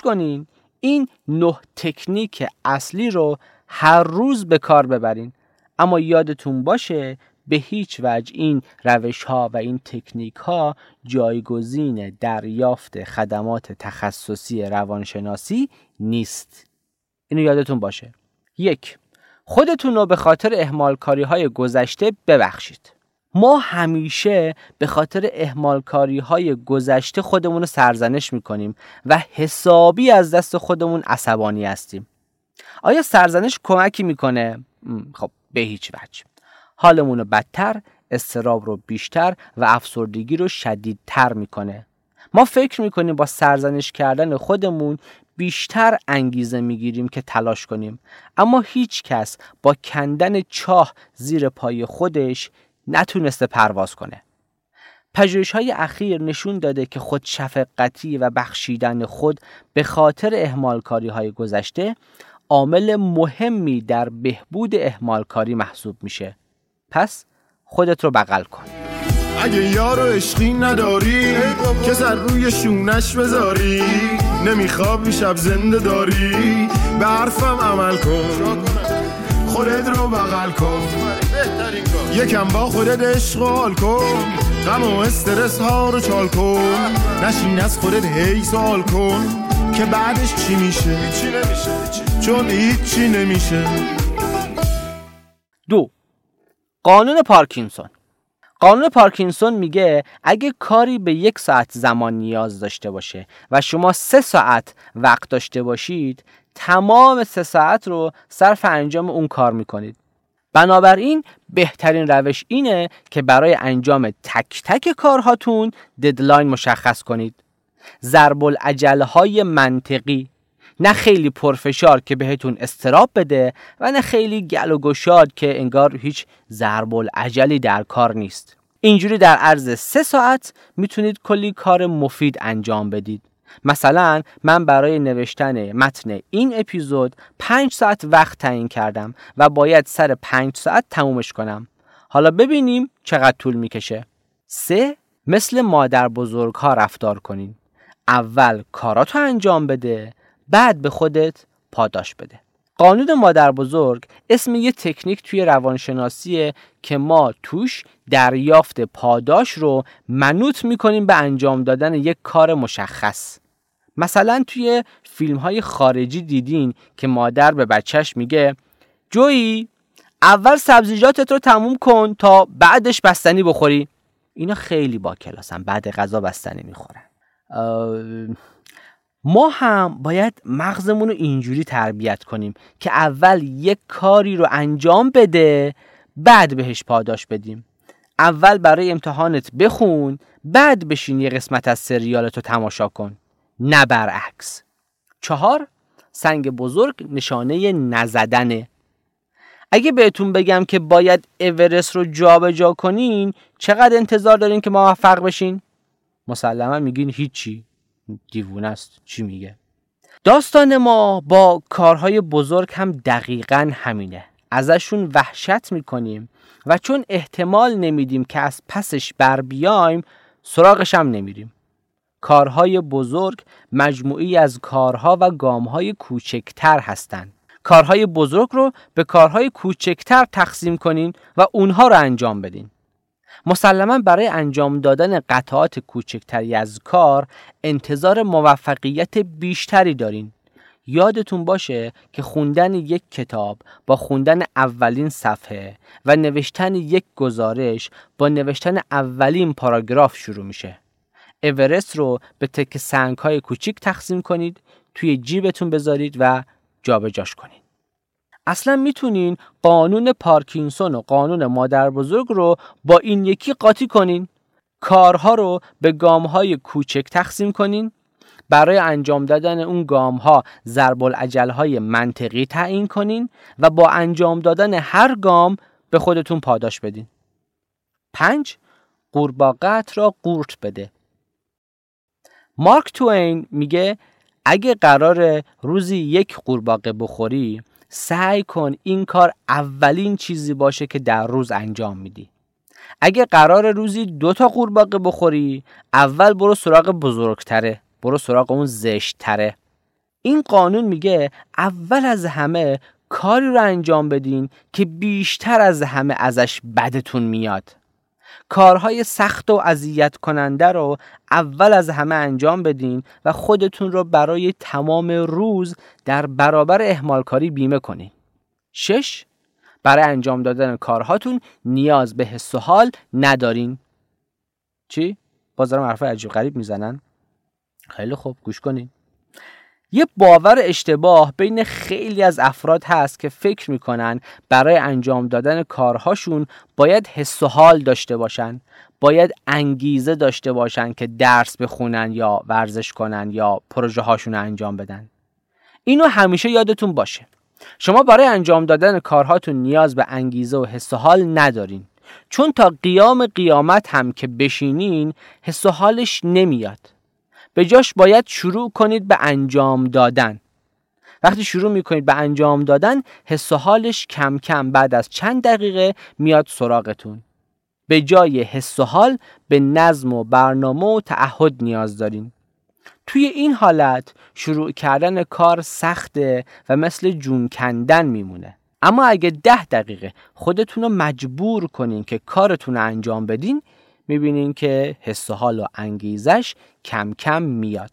گوش کنین. این نه تکنیک اصلی رو هر روز به کار ببرین. اما یادتون باشه به هیچ وجه این روش ها و این تکنیک ها جایگزین دریافت خدمات تخصصی روانشناسی نیست. اینو یادتون باشه. یک خودتون رو به خاطر احمال کاری های گذشته ببخشید. ما همیشه به خاطر اهمالکاری های گذشته خودمون رو سرزنش می‌کنیم و حسابی از دست خودمون عصبانی هستیم. آیا سرزنش کمکی می‌کنه؟ خب به هیچ وجه. حالمون رو بدتر استراب رو بیشتر و افسردگی رو شدیدتر می‌کنه. ما فکر می‌کنیم با سرزنش کردن خودمون بیشتر انگیزه می‌گیریم که تلاش کنیم. اما هیچ کس با کندن چاه زیر پای خودش نتونسته پرواز کنه. پژوهش های اخیر نشون داده که خود شفقتی و بخشیدن خود به خاطر اهمالکاری های گذشته عامل مهمی در بهبود اهمالکاری محسوب میشه. پس خودت رو بغل کن. اگه یارو عشقی نداری که سر روی شونش بذاری نمیخوابی شب زنده داری. به حرفم عمل کن. خودت رو بغل کن. یکم با خودت اشغال کن. غم و استرس ها رو چال کن. نشین از خودت هی سوال کن. که بعدش چی میشه؟ چی نمیشه چون هیچی نمیشه. دو. قانون پارکینسون. قانون پارکینسون میگه اگه کاری به یک ساعت زمان نیاز داشته باشه و شما سه ساعت وقت داشته باشید تمام سه ساعت رو صرف انجام اون کار می‌کنید. بنابراین بهترین روش اینه که برای انجام تک تک کارهاتون ددلاین مشخص کنید. ضرب های منطقی. نه خیلی پرفشار که بهتون استراب بده و نه خیلی گل و گشاد که انگار هیچ ضرب العجلی در کار نیست. اینجوری در عرض سه ساعت می‌تونید کلی کار مفید انجام بدید. مثلا من برای نوشتن متن این اپیزود پنج ساعت وقت تعیین کردم و باید سر پنج ساعت تمومش کنم. حالا ببینیم چقدر طول می‌کشه. سه مثل مادر بزرگ ها رفتار کنین. اول کاراتو انجام بده بعد به خودت پاداش بده. قانون مادر بزرگ اسم یه تکنیک توی روانشناسیه که ما توش دریافت پاداش رو منوط می‌کنیم به انجام دادن یک کار مشخص. مثلا توی فیلم های خارجی دیدین که مادر به بچهش میگه جویی اول سبزیجاتت رو تموم کن تا بعدش بستنی بخوری. اینا خیلی با کلاسن بعد غذا بستنی می‌خورن. ما هم باید مغزمون رو اینجوری تربیت کنیم که اول یک کاری رو انجام بده بعد بهش پاداش بدیم. اول برای امتحانت بخون بعد بشین یه قسمت از سریالت رو تماشا کن. نه برعکس. چهار سنگ بزرگ نشانه نزدنه. اگه بهتون بگم که باید اورست رو جابجا جا کنین چقدر انتظار دارین که موفق بشین؟ مسلما میگین هیچی. دیوونه است. چی میگه؟ داستان ما با کارهای بزرگ هم دقیقا همینه. ازشون وحشت می‌کنیم و چون احتمال نمیدیم که از پسش بر بیایم سراغش هم نمیریم. کارهای بزرگ مجموعی از کارها و گامهای کوچکتر هستند. کارهای بزرگ رو به کارهای کوچکتر تقسیم کنین و اونها رو انجام بدین. مسلما برای انجام دادن قطعات کوچکتری از کار انتظار موفقیت بیشتری دارین. یادتون باشه که خوندن یک کتاب با خوندن اولین صفحه و نوشتن یک گزارش با نوشتن اولین پاراگراف شروع میشه. اورست رو به تک سنگ های کوچیک تقسیم کنید توی جیبتون بذارید و جابجاش کنید. اصلا می‌تونین قانون پارکینسون و قانون مادر بزرگ رو با این یکی قاطی کنین کارها رو به گام های کوچک تقسیم کنین برای انجام دادن اون گام ها ضرب های منطقی تعیین کنین و با انجام دادن هر گام به خودتون پاداش بدین. پنج قورباغت را قورت بده. مارک توین میگه اگه قرار روزی یک قورباغه بخوری سعی کن این کار اولین چیزی باشه که در روز انجام میدی. اگه قرار روزی دو تا قورباغه بخوری اول برو سراغ بزرگتره برو سراغ اون زشتره این قانون میگه اول از همه کاری رو انجام بدین که بیشتر از همه ازش بدتون میاد کارهای سخت و اذیت کننده رو اول از همه انجام بدین و خودتون رو برای تمام روز در برابر اهمالکاری بیمه کنین. شش برای انجام دادن کارهاتون نیاز به حس و حال ندارین. چی؟ بازارم حرف عجیب غریب می‌زنن؟ خیلی خوب گوش کنین یه باور اشتباه بین خیلی از افراد هست که فکر می‌کنن برای انجام دادن کارهاشون باید حس و حال داشته باشن باید انگیزه داشته باشن که درس بخونن یا ورزش کنن یا پروژه هاشون انجام بدن. اینو همیشه یادتون باشه. شما برای انجام دادن کارهاتون نیاز به انگیزه و حس و حال ندارین. چون تا قیام قیامت هم که بشینین حس و حالش نمیاد. به جاش باید شروع کنید به انجام دادن. وقتی شروع می‌کنید به انجام دادن حس و حالش کم کم بعد از چند دقیقه میاد سراغتون. به جای حس و حال به نظم و برنامه و تعهد نیاز دارین. توی این حالت شروع کردن کار سخته و مثل جون کندن میمونه. اما اگه ده دقیقه خودتون رو مجبور کنین که کارتون رو انجام بدین می‌بینین که حس و حال و انگیزش کم کم میاد.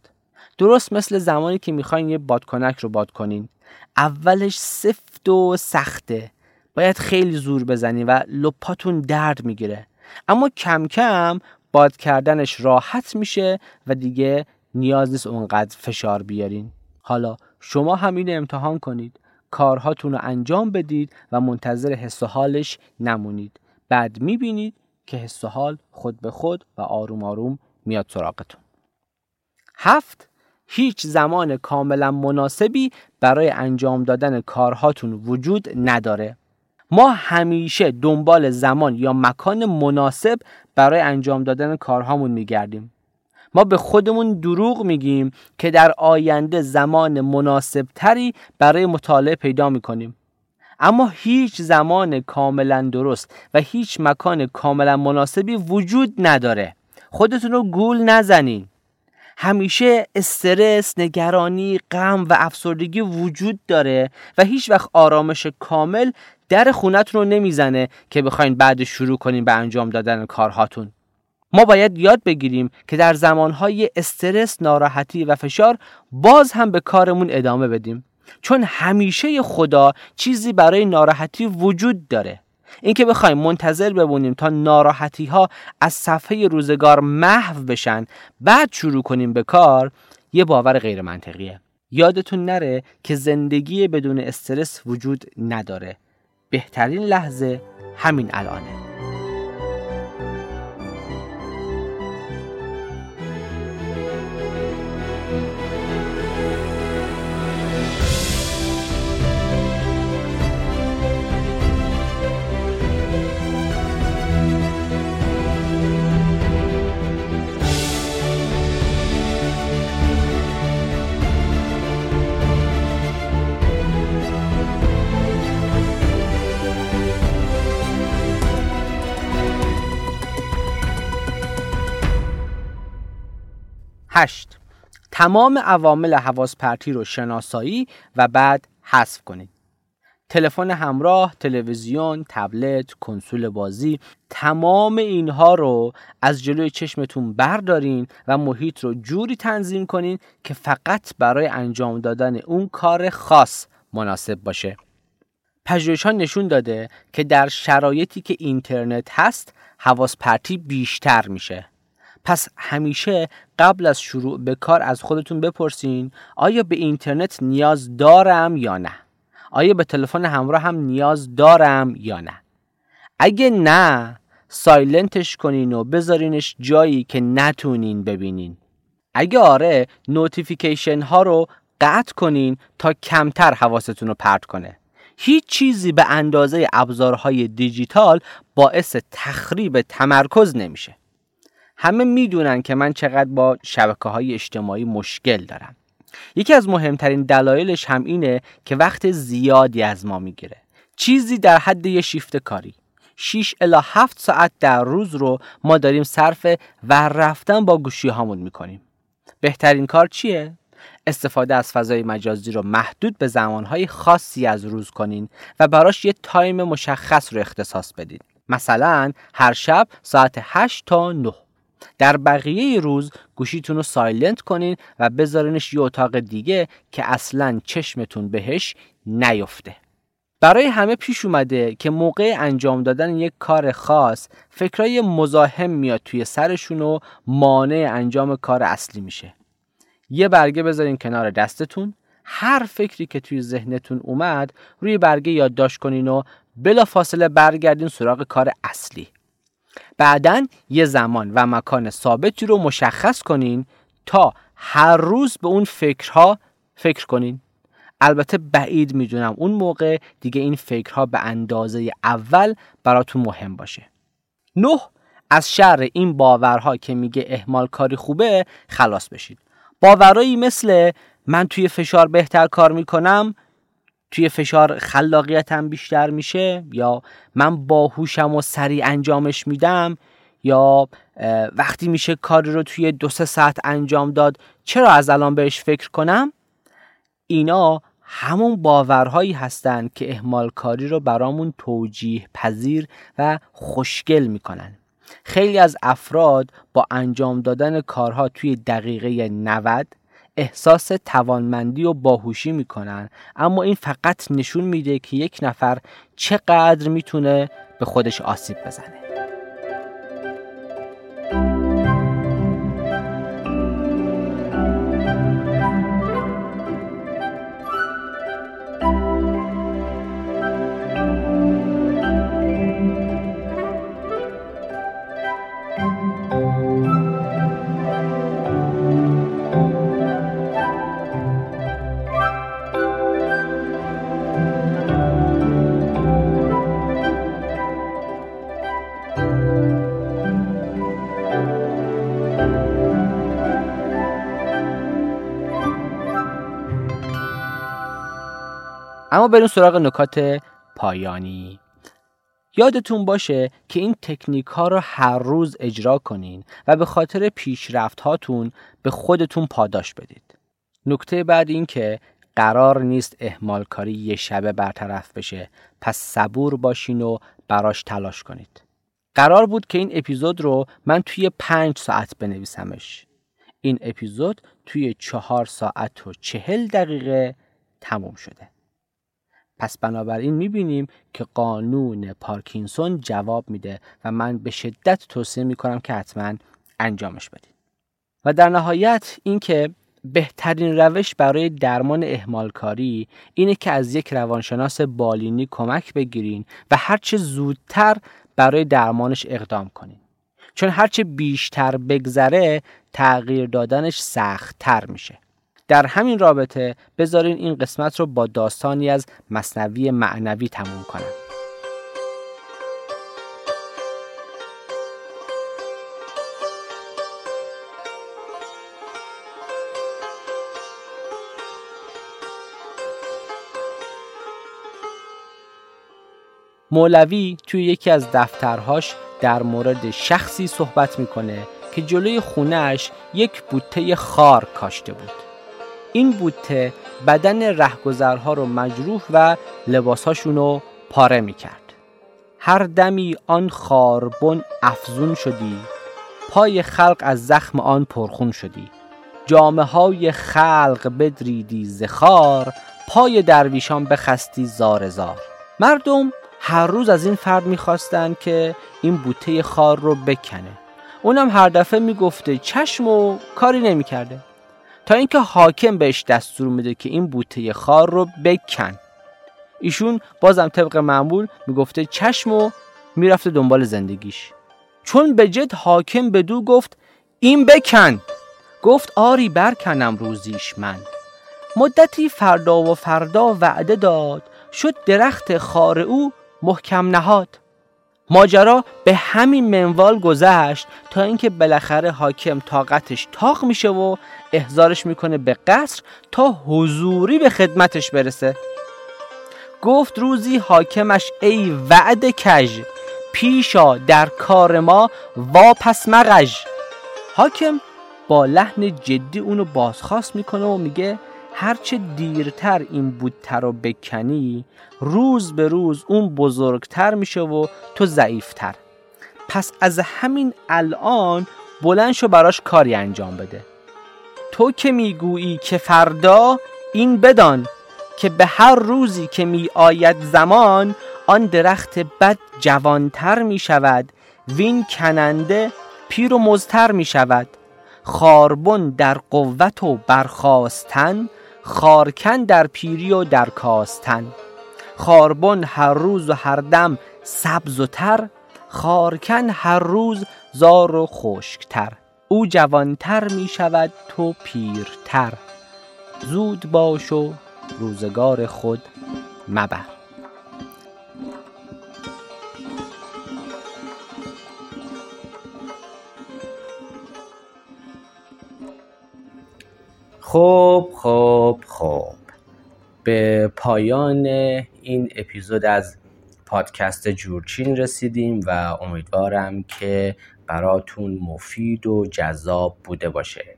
درست مثل زمانی که می‌خواین یه بادکنک رو باد کنین. اولش سفت و سخته. باید خیلی زور بزنین و لپاتون درد می‌گیره. اما کم کم باد کردنش راحت میشه و دیگه نیاز نیست اونقدر فشار بیارین. حالا شما همین امتحان کنید. کارهاتون رو انجام بدید و منتظر حس و حالش نمونید. بعد می‌بینید که حس و حال خود به خود و آروم آروم میاد سراغتون. هفت هیچ زمان کاملا مناسبی برای انجام دادن کارهاتون وجود نداره. ما همیشه دنبال زمان یا مکان مناسب برای انجام دادن کارهامون میگردیم. ما به خودمون دروغ میگیم که در آینده زمان مناسب تری برای مطالعه پیدا می‌کنیم. اما هیچ زمان کاملا درست و هیچ مکان کاملا مناسبی وجود نداره. خودتون رو گول نزنین. همیشه استرس، نگرانی، غم و افسردگی وجود داره و هیچ وقت آرامش کامل در خونتون رو نمی‌زنه که بخواین بعد شروع کنین به انجام دادن کارهاتون. ما باید یاد بگیریم که در زمانهای استرس، ناراحتی و فشار باز هم به کارمون ادامه بدیم. چون همیشه خدا چیزی برای ناراحتی وجود داره. اینکه بخوایم منتظر بمونیم تا ناراحتی ها از صفحه روزگار محو بشن بعد شروع کنیم به کار یه باور غیر منطقیه یادتون نره که زندگی بدون استرس وجود نداره. بهترین لحظه همین الانه. هشت تمام عوامل حواس پرتی رو شناسایی و بعد حذف کنید. تلفن همراه، تلویزیون، تبلت، کنسول بازی تمام اینها رو از جلوی چشمتون بردارین و محیط رو جوری تنظیم کنین که فقط برای انجام دادن اون کار خاص مناسب باشه. پژوهش ها نشون داده که در شرایطی که اینترنت هست حواس پرتی بیشتر میشه. پس همیشه قبل از شروع به کار از خودتون بپرسین آیا به اینترنت نیاز دارم یا نه؟ آیا به تلفن همراه هم نیاز دارم یا نه؟ اگه نه silent ش کنین و بذارینش جایی که نتونین ببینین. اگه آره notification ها رو قطع کنین تا کمتر حواستون رو پرت کنه. هیچ چیزی به اندازه ابزارهای دیجیتال باعث تخریب تمرکز نمیشه. همه می‌دونن که من چقدر با شبکه های اجتماعی مشکل دارم. یکی از مهمترین دلایلش هم اینه که وقت زیادی از ما می‌گیره. چیزی در حد یه شیفت کاری. 6 الا 7 ساعت در روز رو ما داریم صرف و رفتن با گوشی هامون می‌کنیم. بهترین کار چیه؟ استفاده از فضای مجازی رو محدود به زمانهای خاصی از روز کنین و براش یه time مشخص رو اختصاص بدین. مثلا هر شب ساعت 8 تا 9 در بقیه روز گوشیتون رو silent کنین و بذارینش یه اتاق دیگه که اصلا چشمتون بهش نیفته. برای همه پیش اومده که موقع انجام دادن یک کار خاص فکرای مزاحم میاد توی سرشون و مانع انجام کار اصلی میشه. یه برگه بذارین کنار دستتون. هر فکری که توی ذهنتون اومد روی برگه یادداشت کنین و بلا فاصله برگردین سراغ کار اصلی. بعدا یه زمان و مکان ثابتی رو مشخص کنین تا هر روز به اون فکرها فکر کنین. البته بعید می‌دونم اون موقع دیگه این فکرها به اندازه اول براتون مهم باشه. نه از شر این باورها که میگه اهمال کاری خوبه خلاص بشید. باورایی مثل من توی فشار بهتر کار می‌کنم توی فشار خلاقیتم بیشتر میشه یا من باهوشم و سریع انجامش میدم یا وقتی میشه کاری رو توی دو سه ساعت انجام داد چرا از الان بهش فکر کنم؟ اینا همون باورهایی هستند که اهمال کاری رو برامون توجیه پذیر و خوشگل می‌کنن. خیلی از افراد با انجام دادن کارها توی دقیقه 90 احساس توانمندی و باهوشی می‌کنن. اما این فقط نشون میده که یک نفر چقدر می‌تونه به خودش آسیب بزنه. بریم سراغ نکات پایانی یادتون باشه که این تکنیک ها رو هر روز اجرا کنین و به خاطر پیشرفت هاتون به خودتون پاداش بدید. نکته بعد این که قرار نیست اهمال کاری یه شبه برطرف بشه پس صبور باشین و براش تلاش کنید. قرار بود که این اپیزود رو من توی پنج ساعت بنویسمش این اپیزود توی چهار ساعت و چهل دقیقه تموم شده پس بنابراین می‌بینیم که قانون پارکینسون جواب میده و من به شدت توصیه می‌کنم که حتما انجامش بدید. و در نهایت اینکه بهترین روش برای درمان اهمالکاری اینه که از یک روانشناس بالینی کمک بگیرین و هرچه زودتر برای درمانش اقدام کنین. چون هرچه بیشتر بگذره تغییر دادنش سختتر میشه. در همین رابطه بذارین این قسمت رو با داستانی از مصنوی معنوی تموم کنم. مولوی توی یکی از دفترهاش در مورد شخصی صحبت می‌کنه که جلوی خونهش یک بوته خار کاشته بود. این بوته بدن رهگذرها رو مجروح و لباسهاشون رو پاره می‌کرد. هر دمی آن خاربن افزون شدی پای خلق از زخم آن پرخون شدی. جامعه های خلق بدریدی زخار پای درویشان بخستی زار زار. مردم هر روز از این فرد می‌خواستند که این بوته خار رو بکنه. اونم هر دفعه می‌گفته چشم و کاری نمی‌کرده. تا اینکه حاکم بهش دستور میده که این بوته خار رو بکن. ایشون بازم طبق معمول می‌گفته چشم و می‌رفته دنبال زندگیش. چون به جد حاکم به دو گفت این بکن. گفت آری برکنم روزیش من. مدتی فردا و فردا وعده داد شد درخت خار او محکم نهاد. ماجرا به همین منوال گذشت تا اینکه بالاخره حاکم طاقتش تاق میشه و احضارش می‌کنه به قصر تا حضوری به خدمتش برسه. گفت روزی حاکمش ای وعد کژ پیشا در کار ما واپس مغژ. حاکم با لحن جدی اونو بازخواست می‌کنه و میگه هرچه دیرتر این بودتر رو بکنی روز به روز اون بزرگتر میشه و تو ضعیفتر. پس از همین الان بلند شو براش کاری انجام بده. تو که می‌گویی که فردا این بدان که به هر روزی که می آید زمان آن درخت بد جوانتر می شود وین کننده پیر و مزتر می شود خاربن در قوت و برخواستن خارکن در پیری و در کاستن. خاربن هر روز و هر دم سبز و تر خارکن هر روز زار و خشکتر. او جوانتر می شود تو پیرتر. زود باش و روزگار خود مبر. خب خب خب به پایان این اپیزود از پادکست جورچین رسیدیم و امیدوارم که براتون مفید و جذاب بوده باشه.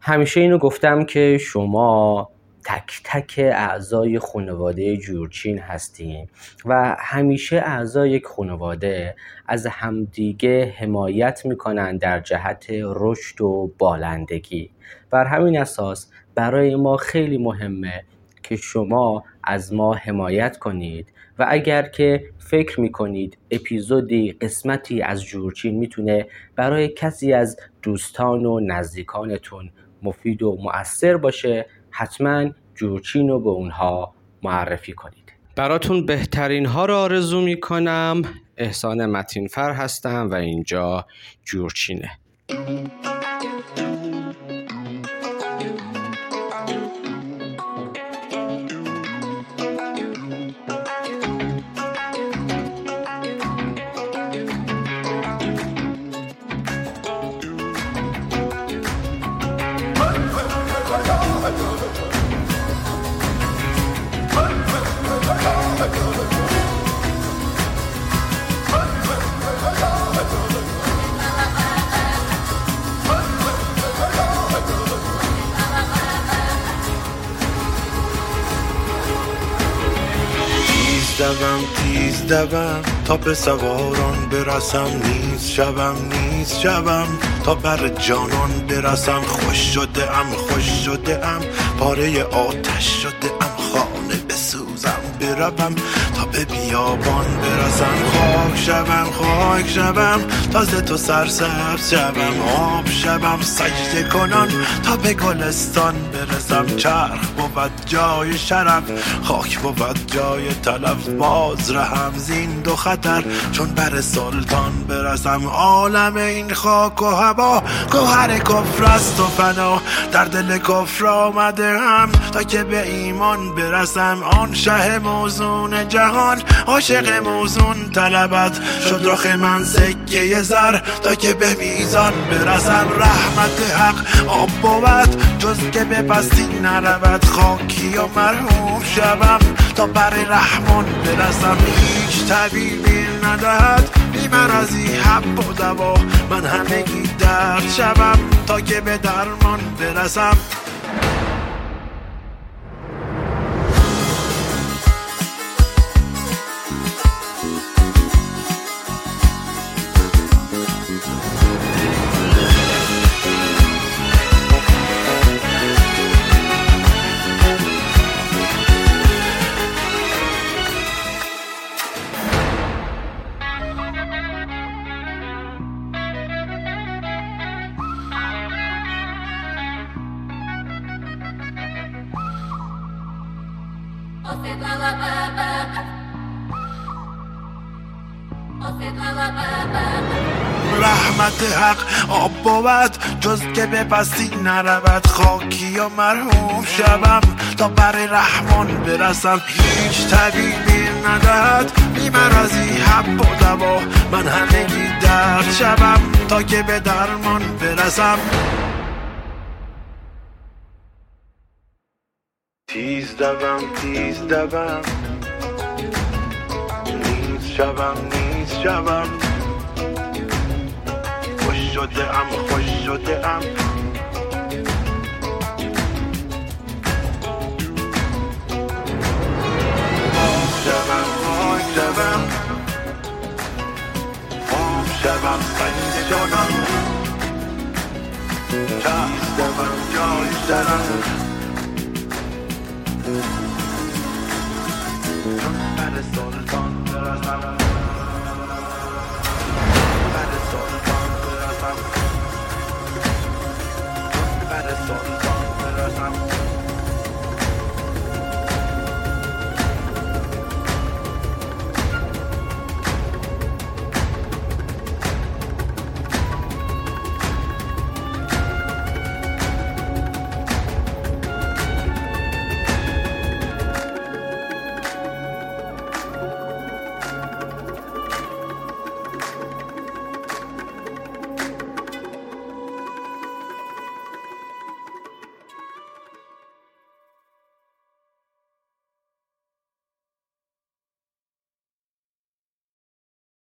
همیشه اینو گفتم که شما تک تک اعضای خانواده جورچین هستیم و همیشه اعضای یک خانواده از همدیگه حمایت می‌کنن در جهت رشد و بالندگی. بر همین اساس برای ما خیلی مهمه که شما از ما حمایت کنید و اگر که فکر می‌کنید اپیزودی قسمتی از جورچین می‌تونه برای کسی از دوستان و نزدیکانتون مفید و مؤثر باشه حتما جورچین رو به اونها معرفی کنید. براتون بهترین ها رو آرزو می‌کنم. احسان متینفر هستم و اینجا جورچینه. دوم تیز دوم. تا به سواران برسم نیز شوم نیز شوم. تا بر جانان برسم خوش شده ام خوش شده ام. پاره آتش شده ام خانه بسوزم بروم به بیابان برسم. خاک شوم خاک شوم. تازه تو سرسبز شوم. آب شوم سجده کنان. تا به گلستان برسم. چرخ بود جای شرف. خاک بود جای تلف. باز رهم زین دو خطر. چون بر سلطان برسم. عالم این خاک و هوا. گوهر کفر است و فنا. در دل کفر آمده هم تا که به ایمان برسم. آن شه موزون جهان عاشق موزون طلبت شد رخ من سکه زر تا که به میزان برسم. رحمت حق آب بود جز که به پستی نرود. خاکی و مرحوم شوم تا بر رحمان برسم. هیچ طبیبی ندهد بی حب و دوا. من همگی درد شوم تا که به درمان برسم. رحمت حق آب بود جز که به پستی نرود. خاکی و مرحوم شوم تا بر رحمان برسم. هیچ طبیبی ندهد بی مرزی حب و دوا. من همگی درد شوم تا که به درمان برسم. تیز دوم تیز دوم. نیز شوم نیز شوم. خوش ام خوش شده ام. شوم خاک شوم. آب شوم سنگ جانم چرخ دوم جای شوم. چون بر سلطان برسم